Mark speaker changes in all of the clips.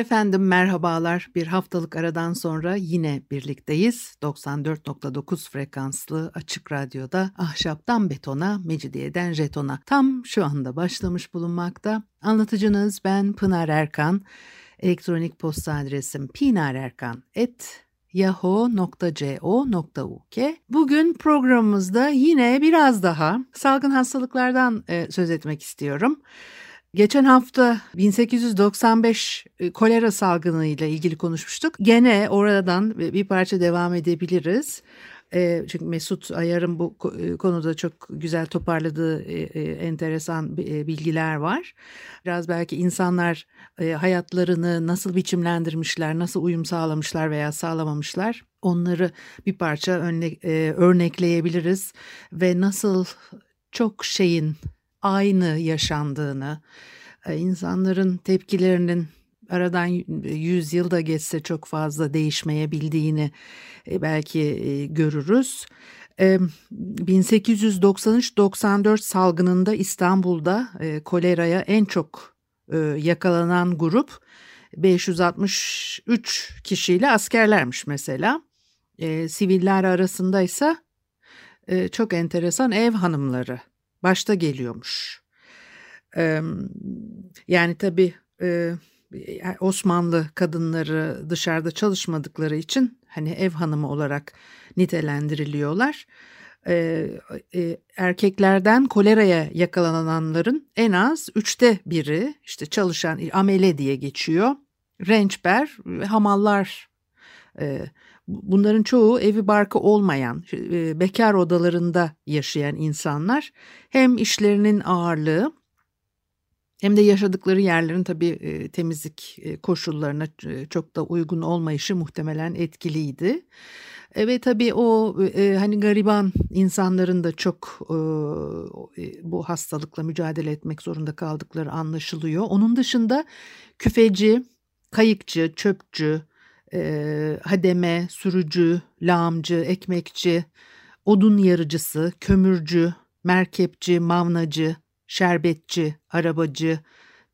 Speaker 1: Efendim merhabalar. Bir haftalık aradan sonra yine birlikteyiz. 94.9 frekanslı açık radyoda ahşaptan betona, mecidiyeden jetona tam şu anda başlamış bulunmakta. Anlatıcınız ben Pınar Erkan. Elektronik posta adresim pinarerkan.yahoo.co.uk Bugün programımızda yine biraz daha salgın hastalıklardan e, söz etmek istiyorum. Geçen hafta 1895 e, kolera salgını ile ilgili konuşmuştuk. Gene oradan bir parça devam edebiliriz. E, çünkü Mesut Ayar'ın bu e, konuda çok güzel toparladığı enteresan bilgiler var. Biraz belki insanlar hayatlarını nasıl biçimlendirmişler, nasıl uyum sağlamışlar veya sağlamamışlar onları bir parça örnekleyebiliriz ve nasıl çok şeyin aynı yaşandığını, e, insanların tepkilerinin aradan 100 yıl da geçse çok fazla değişmeyebildiğini e, belki e, görürüz. 1893-94 salgınında İstanbul'da koleraya en çok yakalanan grup 563 kişiyle askerlermiş mesela. Siviller arasında ise çok enteresan ev hanımları başta geliyormuş. yani tabii Osmanlı kadınları dışarıda çalışmadıkları için hani ev hanımı olarak nitelendiriliyorlar. erkeklerden koleraya yakalananların en az üçte biri işte çalışan amele diye geçiyor. Rençber hamallar Bunların çoğu evi barkı olmayan, e, bekar odalarında yaşayan insanlar hem işlerinin ağırlığı hem de yaşadıkları yerlerin tabii e, temizlik e, koşullarına çok da uygun olmayışı muhtemelen etkiliydi. Ve tabii o hani gariban insanların da çok bu hastalıkla mücadele etmek zorunda kaldıkları anlaşılıyor. Onun dışında küfeci, kayıkçı, çöpçü, e, hademe, sürücü, lağımcı, ekmekçi, odun yarıcısı, kömürcü, merkepçi, mavnacı, şerbetçi, arabacı,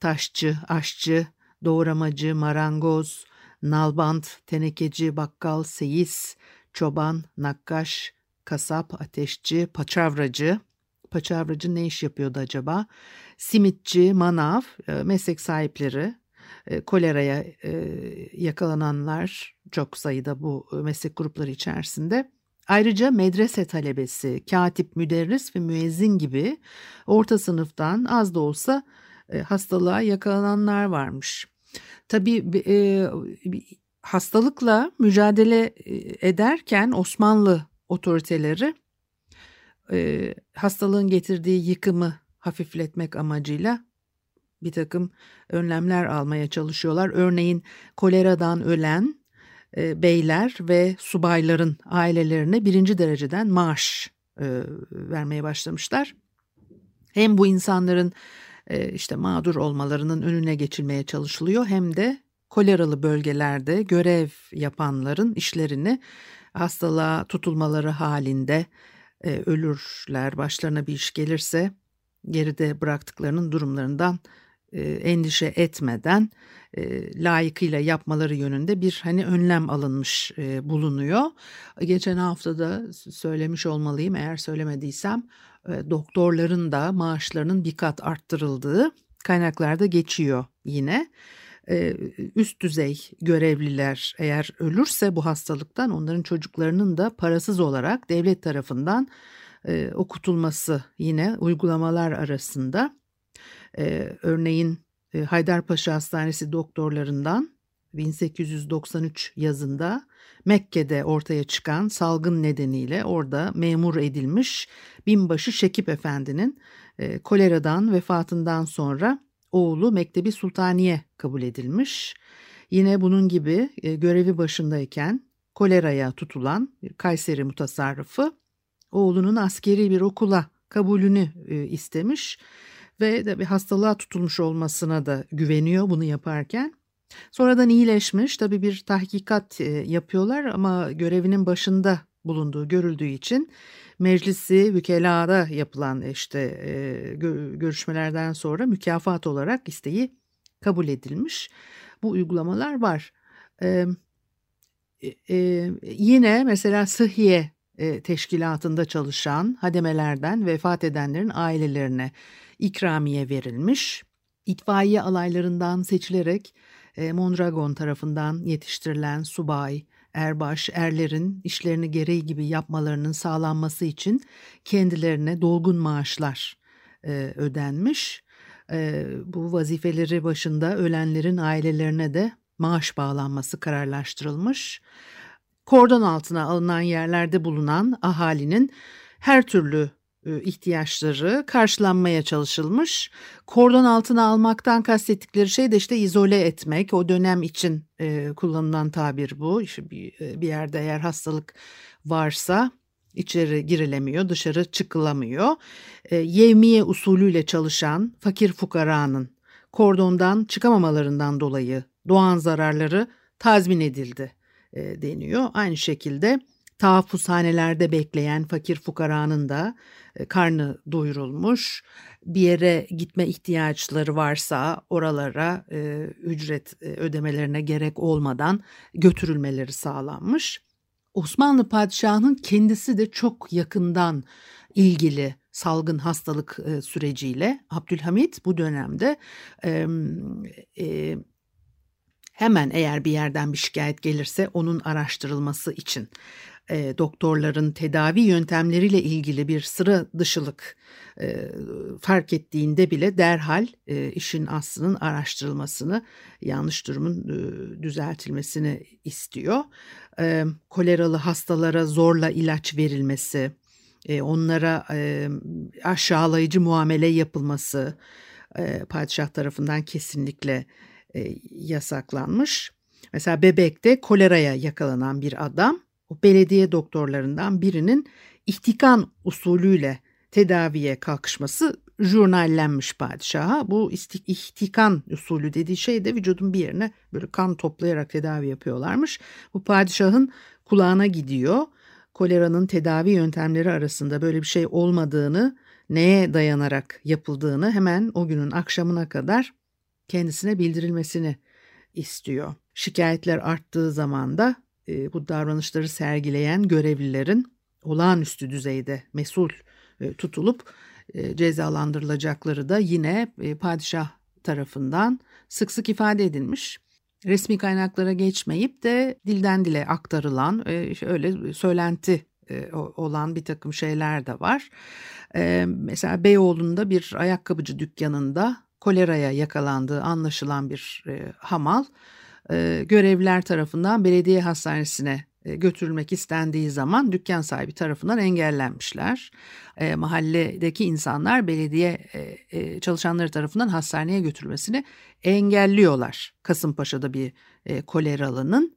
Speaker 1: taşçı, aşçı, doğramacı, marangoz, nalbant, tenekeci, bakkal, seyis, çoban, nakkaş, kasap, ateşçi, paçavracı. Paçavracı ne iş yapıyordu acaba? Simitçi, manav, meslek sahipleri, koleraya yakalananlar çok sayıda bu meslek grupları içerisinde. Ayrıca medrese talebesi, katip, müderris ve müezzin gibi orta sınıftan az da olsa hastalığa yakalananlar varmış. Tabii hastalıkla mücadele ederken Osmanlı otoriteleri hastalığın getirdiği yıkımı hafifletmek amacıyla bir takım önlemler almaya çalışıyorlar. Örneğin koleradan ölen e, beyler ve subayların ailelerine birinci dereceden maaş e, vermeye başlamışlar. Hem bu insanların e, işte mağdur olmalarının önüne geçilmeye çalışılıyor hem de koleralı bölgelerde görev yapanların işlerini hastalığa tutulmaları halinde e, ölürler başlarına bir iş gelirse geride bıraktıklarının durumlarından endişe etmeden e, layıkıyla yapmaları yönünde bir hani önlem alınmış e, bulunuyor. Geçen hafta da söylemiş olmalıyım eğer söylemediysem e, doktorların da maaşlarının bir kat arttırıldığı kaynaklarda geçiyor yine. E, üst düzey görevliler eğer ölürse bu hastalıktan onların çocuklarının da parasız olarak devlet tarafından e, okutulması yine uygulamalar arasında. Ee, örneğin e, Haydarpaşa Hastanesi doktorlarından 1893 yazında Mekke'de ortaya çıkan salgın nedeniyle orada memur edilmiş binbaşı Şekip Efendi'nin e, koleradan vefatından sonra oğlu Mektebi Sultaniye kabul edilmiş. Yine bunun gibi e, görevi başındayken koleraya tutulan Kayseri mutasarrıfı oğlunun askeri bir okula kabulünü e, istemiş ve de bir hastalığa tutulmuş olmasına da güveniyor bunu yaparken. Sonradan iyileşmiş tabii bir tahkikat e, yapıyorlar ama görevinin başında bulunduğu görüldüğü için meclisi vükelada yapılan işte e, görüşmelerden sonra mükafat olarak isteği kabul edilmiş. Bu uygulamalar var. E, yine mesela Sıhhiye teşkilatında çalışan hademelerden vefat edenlerin ailelerine ikramiye verilmiş. İtfaiye alaylarından seçilerek e, Mondragon tarafından yetiştirilen subay, erbaş, erlerin işlerini gereği gibi yapmalarının sağlanması için kendilerine dolgun maaşlar e, ödenmiş. E, bu vazifeleri başında ölenlerin ailelerine de maaş bağlanması kararlaştırılmış. Kordon altına alınan yerlerde bulunan ahalinin her türlü ihtiyaçları karşılanmaya çalışılmış. Kordon altına almaktan kastettikleri şey de işte izole etmek. O dönem için e, kullanılan tabir bu. İşte bir, e, bir yerde eğer hastalık varsa içeri girilemiyor, dışarı çıkılamıyor. E, yevmiye usulüyle çalışan fakir fukaranın kordondan çıkamamalarından dolayı doğan zararları tazmin edildi e, deniyor. Aynı şekilde tahaffuzhanelerde bekleyen fakir fukaranın da e, karnı doyurulmuş. Bir yere gitme ihtiyaçları varsa oralara e, ücret e, ödemelerine gerek olmadan götürülmeleri sağlanmış. Osmanlı padişahının kendisi de çok yakından ilgili salgın hastalık e, süreciyle Abdülhamit bu dönemde e, e, hemen eğer bir yerden bir şikayet gelirse onun araştırılması için e, doktorların tedavi yöntemleriyle ilgili bir sıra dışılık e, fark ettiğinde bile derhal e, işin aslının araştırılmasını, yanlış durumun e, düzeltilmesini istiyor. E, koleralı hastalara zorla ilaç verilmesi, e, onlara e, aşağılayıcı muamele yapılması e, padişah tarafından kesinlikle e, yasaklanmış. Mesela Bebek'te koleraya yakalanan bir adam o belediye doktorlarından birinin ihtikan usulüyle tedaviye kalkışması jurnallenmiş padişaha. Bu ihtikan usulü dediği şey de vücudun bir yerine böyle kan toplayarak tedavi yapıyorlarmış. Bu padişahın kulağına gidiyor. Koleranın tedavi yöntemleri arasında böyle bir şey olmadığını, neye dayanarak yapıldığını hemen o günün akşamına kadar kendisine bildirilmesini istiyor. Şikayetler arttığı zaman da e, bu davranışları sergileyen görevlilerin olağanüstü düzeyde mesul e, tutulup e, cezalandırılacakları da yine e, padişah tarafından sık sık ifade edilmiş. Resmi kaynaklara geçmeyip de dilden dile aktarılan e, öyle söylenti e, olan bir takım şeyler de var. E, mesela Beyoğlu'nda bir ayakkabıcı dükkanında koleraya yakalandığı anlaşılan bir e, hamal e, görevliler tarafından belediye hastanesine e, götürülmek istendiği zaman dükkan sahibi tarafından engellenmişler. E, mahalledeki insanlar belediye e, e, çalışanları tarafından hastaneye götürülmesini engelliyorlar. Kasımpaşa'da bir e, koleralının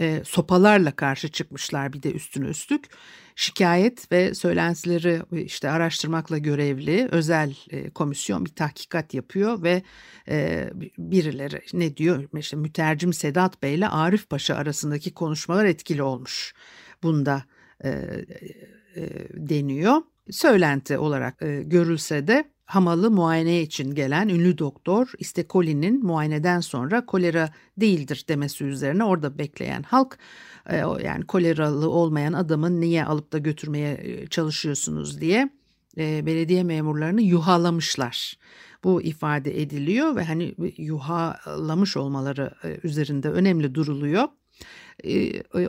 Speaker 1: e, sopalarla karşı çıkmışlar bir de üstüne üstlük. Şikayet ve söylentileri işte araştırmakla görevli özel e, komisyon bir tahkikat yapıyor ve e, birileri ne diyor işte mütercim Sedat Bey ile Arif Paşa arasındaki konuşmalar etkili olmuş. Bunda e, e, deniyor. Söylenti olarak e, görülse de Hamalı muayene için gelen ünlü doktor İstekoli'nin muayeneden sonra kolera değildir demesi üzerine orada bekleyen halk e, yani koleralı olmayan adamın niye alıp da götürmeye e, çalışıyorsunuz diye e, belediye memurlarını yuhalamışlar. Bu ifade ediliyor ve hani yuhalamış olmaları üzerinde önemli duruluyor.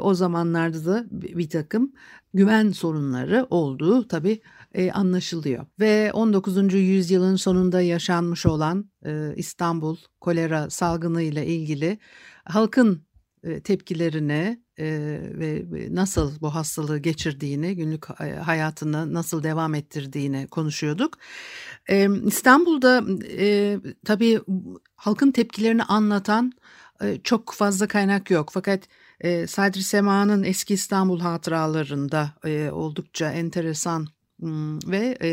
Speaker 1: O zamanlarda da bir takım güven sorunları olduğu tabii e, anlaşılıyor. Ve 19. yüzyılın sonunda yaşanmış olan e, İstanbul kolera salgını ile ilgili halkın e, tepkilerini e, ve nasıl bu hastalığı geçirdiğini, günlük hayatını nasıl devam ettirdiğini konuşuyorduk. E, İstanbul'da e, tabii halkın tepkilerini anlatan çok fazla kaynak yok. Fakat e, Sadri Sema'nın eski İstanbul hatıralarında e, oldukça enteresan ve e,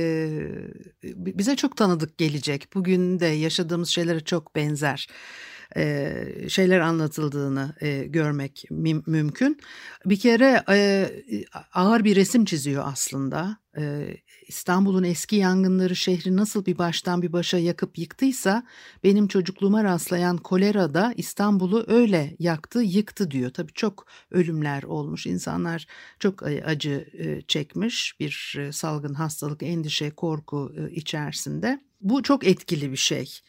Speaker 1: bize çok tanıdık gelecek. Bugün de yaşadığımız şeylere çok benzer e, şeyler anlatıldığını e, görmek mümkün. Bir kere e, ağır bir resim çiziyor aslında. E, İstanbul'un eski yangınları şehri nasıl bir baştan bir başa yakıp yıktıysa benim çocukluğuma rastlayan kolera da İstanbul'u öyle yaktı, yıktı diyor. Tabii çok ölümler olmuş. insanlar çok acı çekmiş bir salgın hastalık, endişe, korku içerisinde. Bu çok etkili bir şey.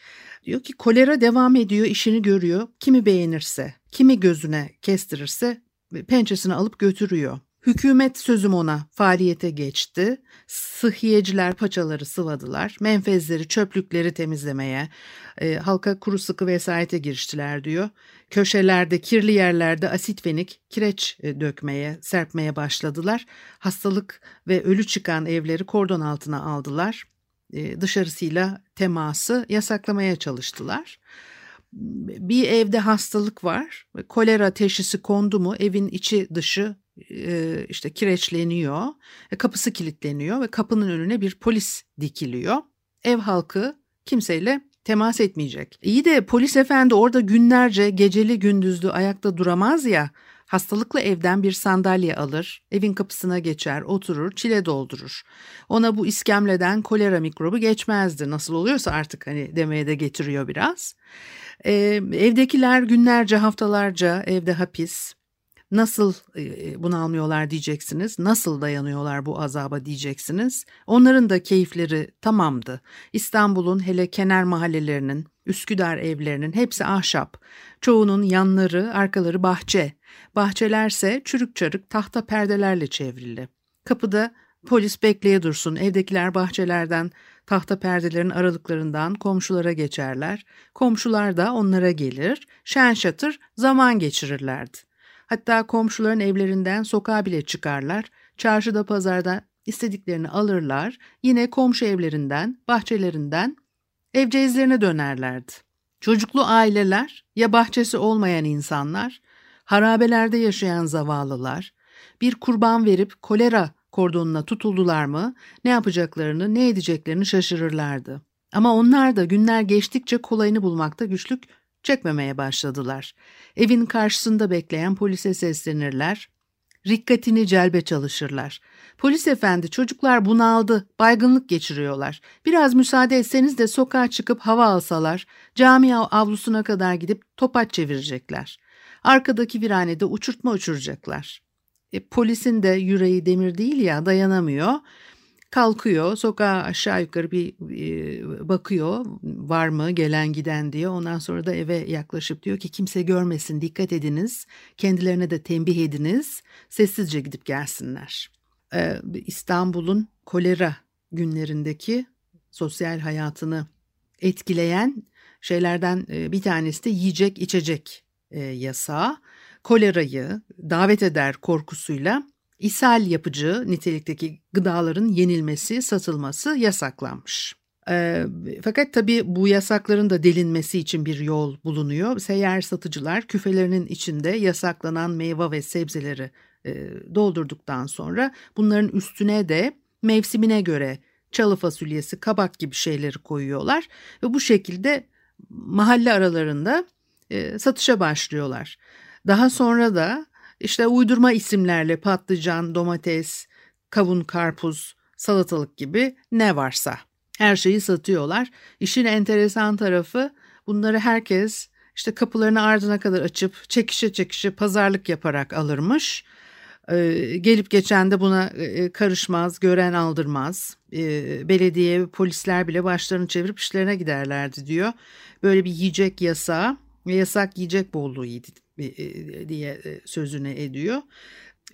Speaker 1: Diyor ki kolera devam ediyor, işini görüyor. Kimi beğenirse, kimi gözüne kestirirse pençesini alıp götürüyor. Hükümet sözüm ona faaliyete geçti. Sıhhiyeciler paçaları sıvadılar. Menfezleri, çöplükleri temizlemeye, e, halka kuru sıkı vesayete giriştiler diyor. Köşelerde, kirli yerlerde asit fenik, kireç e, dökmeye, serpmeye başladılar. Hastalık ve ölü çıkan evleri kordon altına aldılar. E, dışarısıyla teması yasaklamaya çalıştılar. Bir evde hastalık var. Kolera teşhisi kondu mu evin içi dışı e, işte kireçleniyor. E, kapısı kilitleniyor ve kapının önüne bir polis dikiliyor. Ev halkı kimseyle temas etmeyecek. İyi de polis efendi orada günlerce geceli gündüzlü ayakta duramaz ya. Hastalıklı evden bir sandalye alır, evin kapısına geçer, oturur, çile doldurur. Ona bu iskemleden kolera mikrobu geçmezdi. Nasıl oluyorsa artık hani demeye de getiriyor biraz. Ee, evdekiler günlerce, haftalarca evde hapis. Nasıl bunu almıyorlar diyeceksiniz. Nasıl dayanıyorlar bu azaba diyeceksiniz. Onların da keyifleri tamamdı. İstanbul'un hele kenar mahallelerinin, Üsküdar evlerinin hepsi ahşap. Çoğunun yanları, arkaları bahçe. Bahçelerse çürük çarık tahta perdelerle çevrili. Kapıda polis bekleye dursun. Evdekiler bahçelerden, tahta perdelerin aralıklarından komşulara geçerler. Komşular da onlara gelir. Şen şatır zaman geçirirlerdi. Hatta komşuların evlerinden sokağa bile çıkarlar. Çarşıda pazarda istediklerini alırlar. Yine komşu evlerinden, bahçelerinden evcezlerine dönerlerdi. Çocuklu aileler ya bahçesi olmayan insanlar, harabelerde yaşayan zavallılar, bir kurban verip kolera kordonuna tutuldular mı ne yapacaklarını ne edeceklerini şaşırırlardı. Ama onlar da günler geçtikçe kolayını bulmakta güçlük çekmemeye başladılar. Evin karşısında bekleyen polise seslenirler, rikkatini celbe çalışırlar. Polis efendi çocuklar bunaldı, baygınlık geçiriyorlar. Biraz müsaade etseniz de sokağa çıkıp hava alsalar, cami avlusuna kadar gidip topaç çevirecekler. Arkadaki viranede uçurtma uçuracaklar. E, polisin de yüreği demir değil ya dayanamıyor. Kalkıyor sokağa aşağı yukarı bir e, bakıyor var mı gelen giden diye ondan sonra da eve yaklaşıp diyor ki kimse görmesin dikkat ediniz kendilerine de tembih ediniz sessizce gidip gelsinler. Ee, İstanbul'un kolera günlerindeki sosyal hayatını etkileyen şeylerden e, bir tanesi de yiyecek içecek e, yasağı. Kolerayı davet eder korkusuyla ishal yapıcı nitelikteki gıdaların yenilmesi, satılması yasaklanmış. E, fakat tabii bu yasakların da delinmesi için bir yol bulunuyor. Seyyar satıcılar küfelerinin içinde yasaklanan meyve ve sebzeleri e, doldurduktan sonra bunların üstüne de mevsimine göre çalı fasulyesi, kabak gibi şeyleri koyuyorlar ve bu şekilde mahalle aralarında e, satışa başlıyorlar. Daha sonra da işte uydurma isimlerle patlıcan, domates, kavun, karpuz, salatalık gibi ne varsa her şeyi satıyorlar. İşin enteresan tarafı bunları herkes işte kapılarını ardına kadar açıp çekişe çekişe pazarlık yaparak alırmış. Ee, gelip geçen de buna e, karışmaz, gören aldırmaz. Ee, belediye, polisler bile başlarını çevirip işlerine giderlerdi diyor. Böyle bir yiyecek yasağı ve yasak yiyecek bolluğu e, diye e, sözüne ediyor.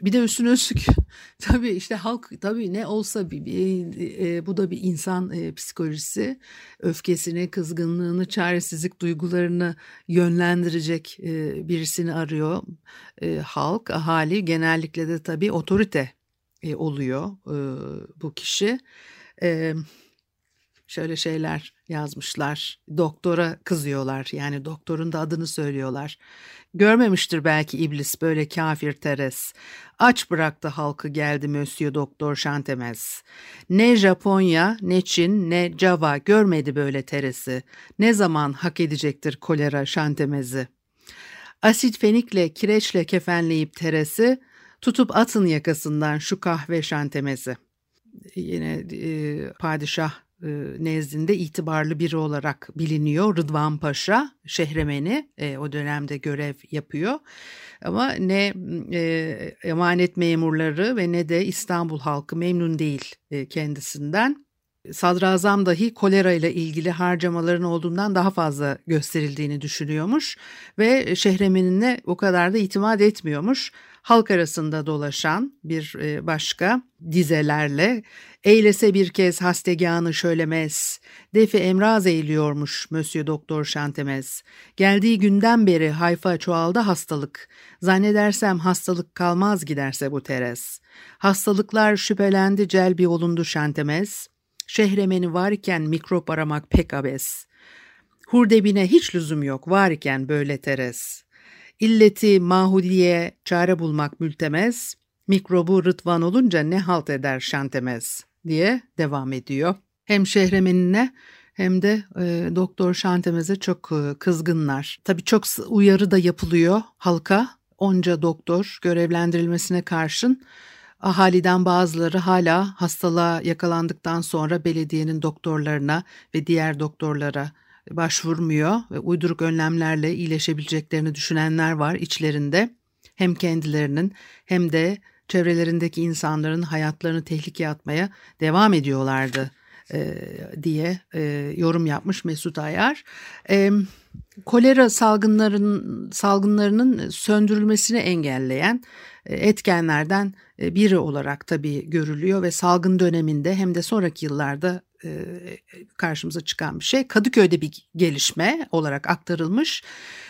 Speaker 1: Bir de üstüne üstlük tabii işte halk tabii ne olsa bir, bir e, bu da bir insan e, psikolojisi öfkesini, kızgınlığını, çaresizlik duygularını yönlendirecek e, birisini arıyor. E, halk, ahali genellikle de tabii otorite e, oluyor e, bu kişi. E, şöyle şeyler yazmışlar. Doktora kızıyorlar yani doktorun da adını söylüyorlar. Görmemiştir belki iblis böyle kafir Teres. Aç bıraktı halkı geldi Monsieur Doktor Şantemez. Ne Japonya, ne Çin, ne Java görmedi böyle Teres'i. Ne zaman hak edecektir kolera Şantemez'i? Asit fenikle, kireçle kefenleyip Teres'i, tutup atın yakasından şu kahve şantemezi. Yine e, padişah e, nezdinde itibarlı biri olarak biliniyor. Rıdvan Paşa Şehremeni e, o dönemde görev yapıyor. Ama ne e, emanet memurları ve ne de İstanbul halkı memnun değil e, kendisinden. Sadrazam dahi kolera ile ilgili harcamaların olduğundan daha fazla gösterildiğini düşünüyormuş ve Şehremenine o kadar da itimat etmiyormuş halk arasında dolaşan bir e, başka dizelerle eylese bir kez hasteganı şöylemez, defi emraz eğiliyormuş Monsieur Doktor Şantemez. Geldiği günden beri hayfa çoğaldı hastalık. Zannedersem hastalık kalmaz giderse bu teres. Hastalıklar şüphelendi celbi olundu Şantemez. Şehremeni varken mikrop aramak pek abes. Hurdebine hiç lüzum yok varken böyle teres. İlleti mahudiye çare bulmak mültemez, mikrobu rıtvan olunca ne halt eder şantemez diye devam ediyor. Hem şehremenine hem de e, Doktor Şantemez'e çok e, kızgınlar. Tabii çok uyarı da yapılıyor halka. Onca doktor görevlendirilmesine karşın ahaliden bazıları hala hastalığa yakalandıktan sonra belediyenin doktorlarına ve diğer doktorlara başvurmuyor ve uyduruk önlemlerle iyileşebileceklerini düşünenler var içlerinde. Hem kendilerinin hem de çevrelerindeki insanların hayatlarını tehlikeye atmaya devam ediyorlardı e, diye e, yorum yapmış Mesut Ayar. E, kolera salgınların salgınlarının söndürülmesini engelleyen e, etkenlerden e, biri olarak tabii görülüyor ve salgın döneminde hem de sonraki yıllarda karşımıza çıkan bir şey. Kadıköy'de bir gelişme olarak aktarılmış.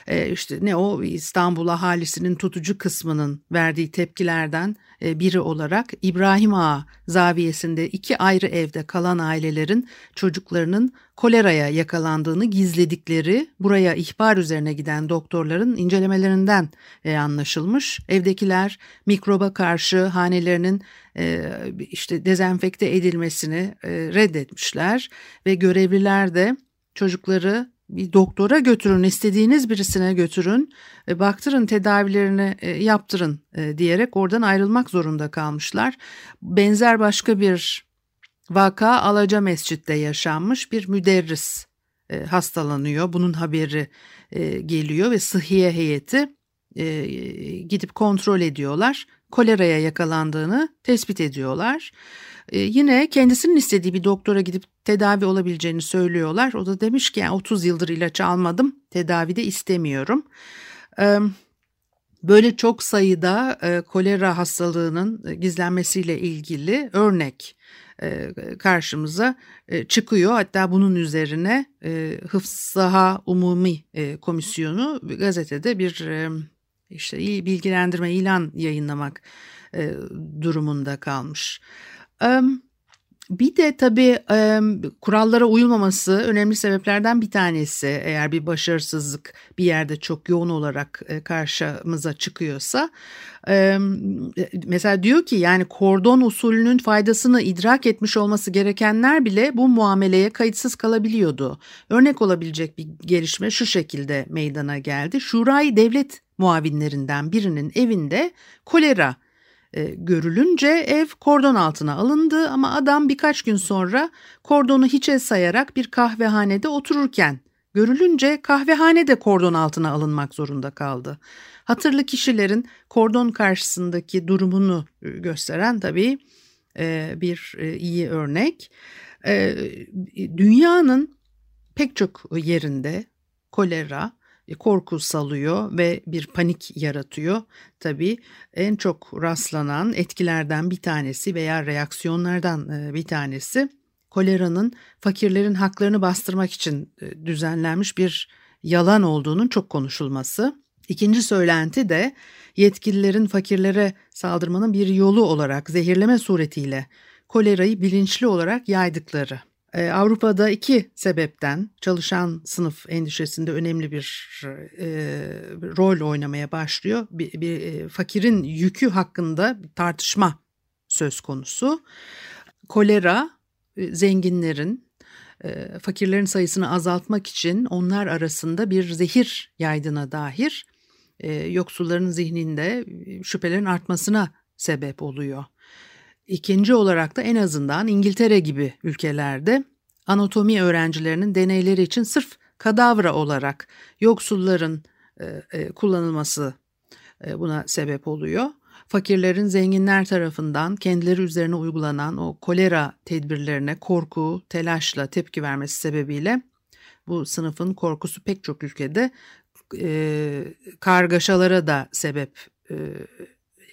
Speaker 1: E, işte ne o İstanbul ahalisinin tutucu kısmının verdiği tepkilerden e, biri olarak İbrahim Ağa zaviyesinde iki ayrı evde kalan ailelerin çocuklarının koleraya yakalandığını gizledikleri buraya ihbar üzerine giden doktorların incelemelerinden e, anlaşılmış. Evdekiler mikroba karşı hanelerinin e, işte dezenfekte edilmesini reddetmişler ve görevliler de çocukları bir doktora götürün, istediğiniz birisine götürün, e, baktırın tedavilerini e, yaptırın e, diyerek oradan ayrılmak zorunda kalmışlar. Benzer başka bir vaka Alaca Mescid'de yaşanmış bir müderris e, hastalanıyor. Bunun haberi e, geliyor ve sıhhiye heyeti e, gidip kontrol ediyorlar. Koleraya yakalandığını tespit ediyorlar. E, yine kendisinin istediği bir doktora gidip tedavi olabileceğini söylüyorlar. O da demiş ki yani 30 yıldır ilaç almadım, tedavi de istemiyorum. E, böyle çok sayıda e, kolera hastalığının gizlenmesiyle ilgili örnek e, karşımıza e, çıkıyor. Hatta bunun üzerine e, Hıfzaha Umumi e, Komisyonu gazetede bir e, işte bilgilendirme ilan yayınlamak e, durumunda kalmış. Bir de tabii kurallara uyulmaması önemli sebeplerden bir tanesi. Eğer bir başarısızlık bir yerde çok yoğun olarak e, karşımıza çıkıyorsa. Mesela diyor ki yani kordon usulünün faydasını idrak etmiş olması gerekenler bile bu muameleye kayıtsız kalabiliyordu. Örnek olabilecek bir gelişme şu şekilde meydana geldi. Şurayı devlet muavinlerinden birinin evinde kolera e, görülünce ev kordon altına alındı ama adam birkaç gün sonra kordonu hiçe sayarak bir kahvehanede otururken görülünce kahvehane de kordon altına alınmak zorunda kaldı. Hatırlı kişilerin kordon karşısındaki durumunu e, gösteren tabii e, bir e, iyi örnek. Dünyanın pek çok yerinde kolera, e, korku salıyor ve bir panik yaratıyor. Tabii en çok rastlanan etkilerden bir tanesi veya reaksiyonlardan e, bir tanesi koleranın fakirlerin haklarını bastırmak için e, düzenlenmiş bir yalan olduğunun çok konuşulması. İkinci söylenti de yetkililerin fakirlere saldırmanın bir yolu olarak zehirleme suretiyle kolerayı bilinçli olarak yaydıkları Avrupa'da iki sebepten çalışan sınıf endişesinde önemli bir e, rol oynamaya başlıyor. Bir, bir e, fakirin yükü hakkında bir tartışma söz konusu. Kolera e, zenginlerin e, fakirlerin sayısını azaltmak için onlar arasında bir zehir yaydığına dair e, yoksulların zihninde şüphelerin artmasına sebep oluyor. İkinci olarak da en azından İngiltere gibi ülkelerde anatomi öğrencilerinin deneyleri için sırf kadavra olarak yoksulların e, e, kullanılması e, buna sebep oluyor. Fakirlerin zenginler tarafından kendileri üzerine uygulanan o kolera tedbirlerine korku, telaşla tepki vermesi sebebiyle bu sınıfın korkusu pek çok ülkede e, kargaşalara da sebep e,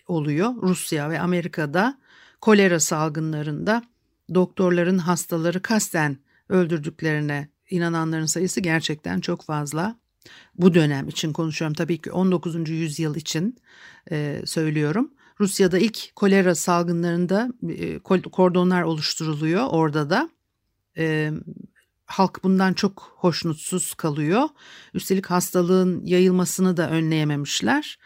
Speaker 1: oluyor. Rusya ve Amerika'da kolera salgınlarında doktorların hastaları kasten öldürdüklerine inananların sayısı gerçekten çok fazla. Bu dönem için konuşuyorum tabii ki 19. yüzyıl için e, söylüyorum. Rusya'da ilk kolera salgınlarında e, kordonlar oluşturuluyor orada da. E, halk bundan çok hoşnutsuz kalıyor. Üstelik hastalığın yayılmasını da önleyememişler.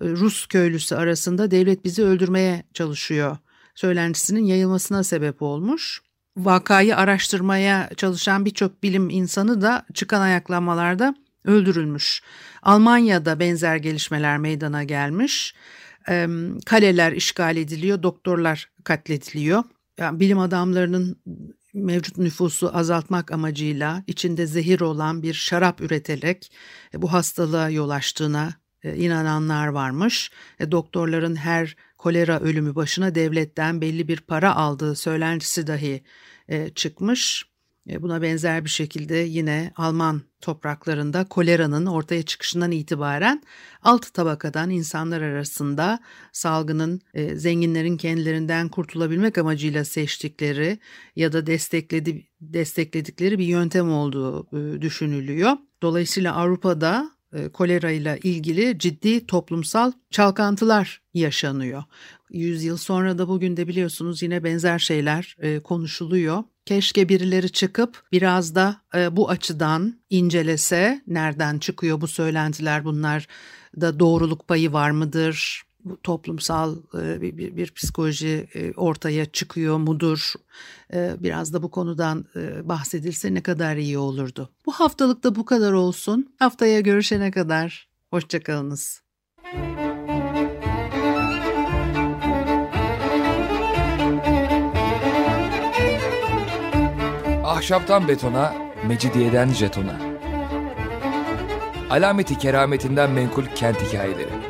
Speaker 1: E, Rus köylüsü arasında devlet bizi öldürmeye çalışıyor söylentisinin yayılmasına sebep olmuş. Vakayı araştırmaya çalışan birçok bilim insanı da çıkan ayaklanmalarda öldürülmüş. Almanya'da benzer gelişmeler meydana gelmiş. Kaleler işgal ediliyor, doktorlar katlediliyor. Yani bilim adamlarının mevcut nüfusu azaltmak amacıyla içinde zehir olan bir şarap üreterek e, bu hastalığa yol açtığına e, inananlar varmış. E, doktorların her kolera ölümü başına devletten belli bir para aldığı söylentisi dahi çıkmış. Buna benzer bir şekilde yine Alman topraklarında koleranın ortaya çıkışından itibaren alt tabakadan insanlar arasında salgının e, zenginlerin kendilerinden kurtulabilmek amacıyla seçtikleri ya da destekledi, destekledikleri bir yöntem olduğu e, düşünülüyor. Dolayısıyla Avrupa'da e, kolera ile ilgili ciddi toplumsal çalkantılar yaşanıyor. Yüzyıl sonra da bugün de biliyorsunuz yine benzer şeyler e, konuşuluyor. Keşke birileri çıkıp biraz da e, bu açıdan incelese nereden çıkıyor bu söylentiler bunlar da doğruluk payı var mıdır? Bu toplumsal e, bir, bir, bir psikoloji e, ortaya çıkıyor mudur? E, biraz da bu konudan bahsedilse ne kadar iyi olurdu. Bu haftalık da bu kadar olsun. Haftaya görüşene kadar hoşçakalınız.
Speaker 2: Ahşaptan betona, mecidiyeden jetona. Alameti kerametinden menkul kent hikayeleri.